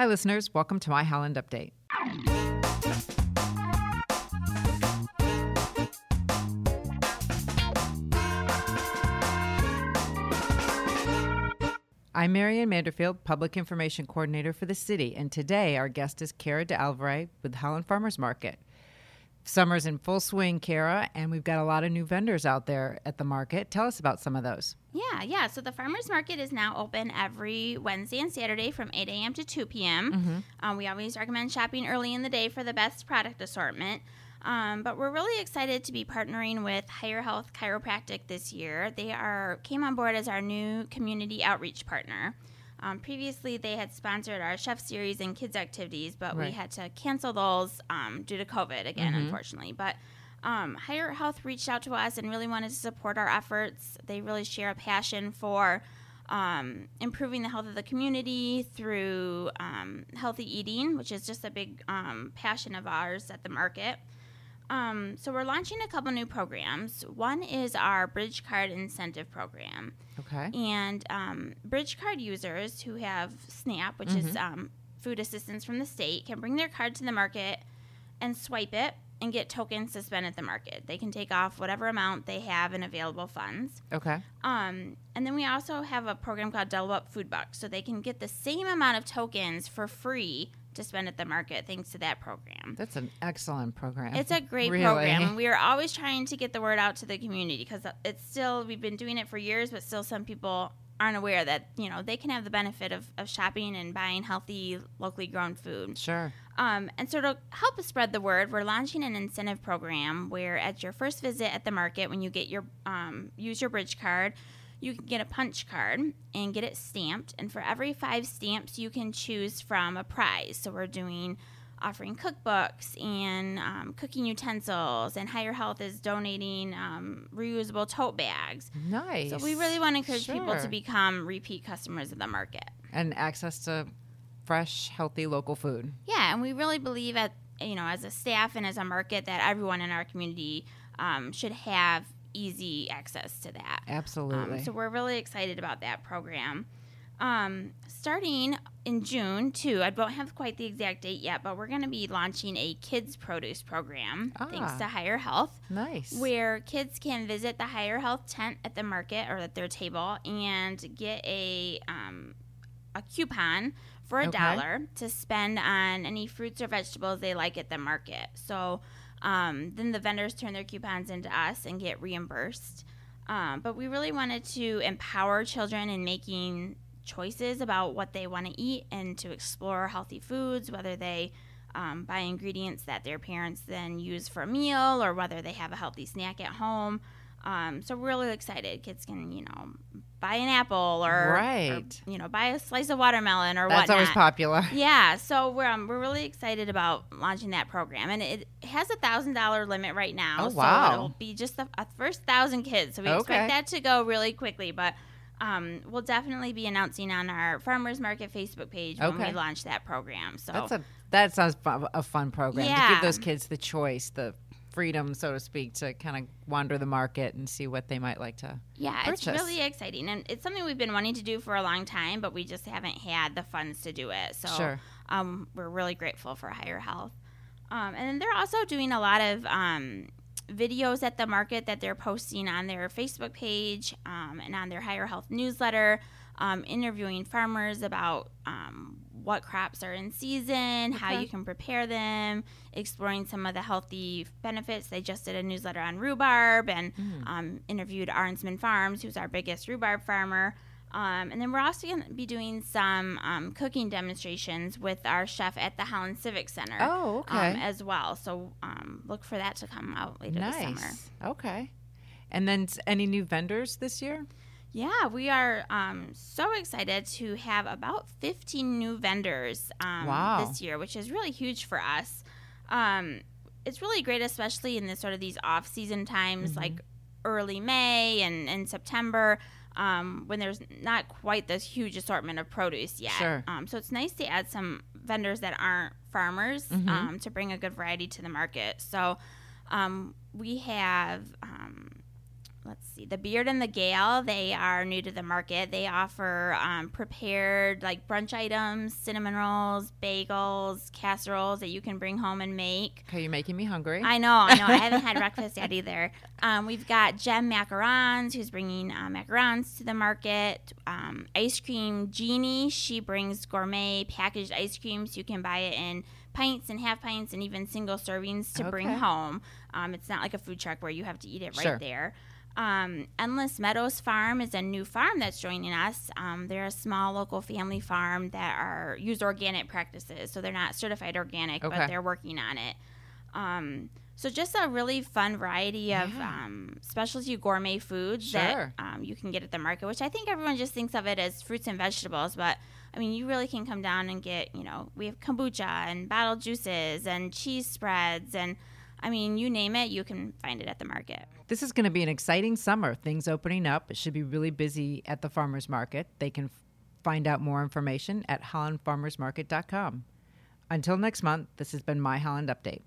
Hi, listeners. Welcome to my Holland Update. I'm Marianne Manderfield, Public Information Coordinator for the city, and today our guest is Kara de Alvarez with Holland Farmers Market. Summer's in full swing, Kara, and we've got a lot of new vendors out there at the market. Tell us about some of those. Yeah, yeah. So the farmers market is now open every Wednesday and Saturday from 8 a.m. to 2 p.m. Mm-hmm. Um, we always recommend shopping early in the day for the best product assortment. Um, but we're really excited to be partnering with Higher Health Chiropractic this year. They are came on board as our new community outreach partner. Um, previously, they had sponsored our chef series and kids activities, but right. we had to cancel those um, due to COVID again, mm-hmm. unfortunately. But um, Higher Health reached out to us and really wanted to support our efforts. They really share a passion for um, improving the health of the community through um, healthy eating, which is just a big um, passion of ours at the market. Um, so we're launching a couple new programs. One is our Bridge Card Incentive Program. Okay. And um, Bridge Card users who have SNAP, which mm-hmm. is um, food assistance from the state, can bring their card to the market and swipe it and get tokens to spend at the market. They can take off whatever amount they have in available funds. Okay. Um, and then we also have a program called Double Up Food Bucks, so they can get the same amount of tokens for free to spend at the market thanks to that program. That's an excellent program. It's a great really? program. And we are always trying to get the word out to the community because it's still, we've been doing it for years, but still some people aren't aware that, you know, they can have the benefit of, of shopping and buying healthy, locally grown food. Sure. Um, and so to help us spread the word, we're launching an incentive program where at your first visit at the market, when you get your, um, use your bridge card, you can get a punch card and get it stamped. And for every five stamps, you can choose from a prize. So we're doing offering cookbooks and um, cooking utensils, and Higher Health is donating um, reusable tote bags. Nice. So we really want to encourage sure. people to become repeat customers of the market and access to fresh, healthy local food. Yeah, and we really believe at you know as a staff and as a market that everyone in our community um, should have easy access to that. Absolutely. Um, so we're really excited about that program. Um, starting in June, too, I don't have quite the exact date yet, but we're going to be launching a kids produce program ah, thanks to Higher Health. Nice. Where kids can visit the Higher Health tent at the market or at their table and get a um, a coupon for a okay. dollar to spend on any fruits or vegetables they like at the market. So um, then the vendors turn their coupons into us and get reimbursed. Um, but we really wanted to empower children in making choices about what they want to eat and to explore healthy foods, whether they um, buy ingredients that their parents then use for a meal or whether they have a healthy snack at home. Um, so we're really excited. Kids can, you know, buy an apple or, right. or, you know, buy a slice of watermelon or That's whatnot. always popular. Yeah. So we're um, we're really excited about launching that program, and it has a thousand dollar limit right now. Oh wow! So it'll be just the first thousand kids. So we okay. expect that to go really quickly, but. Um, we'll definitely be announcing on our farmers market Facebook page when we launch that program. So that's a that sounds a fun program yeah. to give those kids the choice, the freedom, so to speak, to kind of wander the market and see what they might like to. Yeah, purchase. it's really exciting, and it's something we've been wanting to do for a long time, but we just haven't had the funds to do it. So sure. um, we're really grateful for Higher Health, um, and then they're also doing a lot of. Um, videos at the market that they're posting on their Facebook page um, and on their Higher Health newsletter, um, interviewing farmers about um, what crops are in season, okay. how you can prepare them, exploring some of the healthy benefits. They just did a newsletter on rhubarb and mm. um, interviewed Arnsman Farms, who's our biggest rhubarb farmer. Um, and then we're also going to be doing some um, cooking demonstrations with our chef at the Holland Civic Center. Oh, okay. Um, as well. So um, look for that to come out later nice. this summer. Okay. And then any new vendors this year? Yeah, we are um, so excited to have about 15 new vendors um, wow. this year, which is really huge for us. Um, it's really great, especially in this sort of these off-season times, mm-hmm. like early May and, and September, um, when there's not quite this huge assortment of produce yet. Sure. Um, so it's nice to add some vendors that aren't farmers mm-hmm. Um, to bring a good variety to the market. So we have let's see, the Beard and the Gale. They are new to the market. They offer um, prepared like brunch items, cinnamon rolls, bagels, casseroles that you can bring home and make. Okay, you're making me hungry. I know, I know. I haven't had breakfast yet either. Um, we've got Jem Macarons, who's bringing uh, macarons to the market. Um, ice cream Genie, she brings gourmet packaged ice cream, so you can buy it in pints and half pints and even single servings to bring home. Um, it's not like a food truck where you have to eat it right Sure. there. Um, Endless Meadows Farm is a new farm that's joining us. Um, they're a small local family farm that are use organic practices, so they're not certified organic, Okay. but they're working on it. Um, so just a really fun variety of Yeah. um, specialty gourmet foods Sure. that um, you can get at the market, which I think everyone just thinks of it as fruits and vegetables, but I mean, you really can come down and get, you know, we have kombucha and bottled juices and cheese spreads and I mean, you name it, you can find it at the market. This is going to be an exciting summer. Things opening up. It should be really busy at the farmers market. They can find out more information at hollandfarmersmarket.com. Until next month, this has been my Holland Update.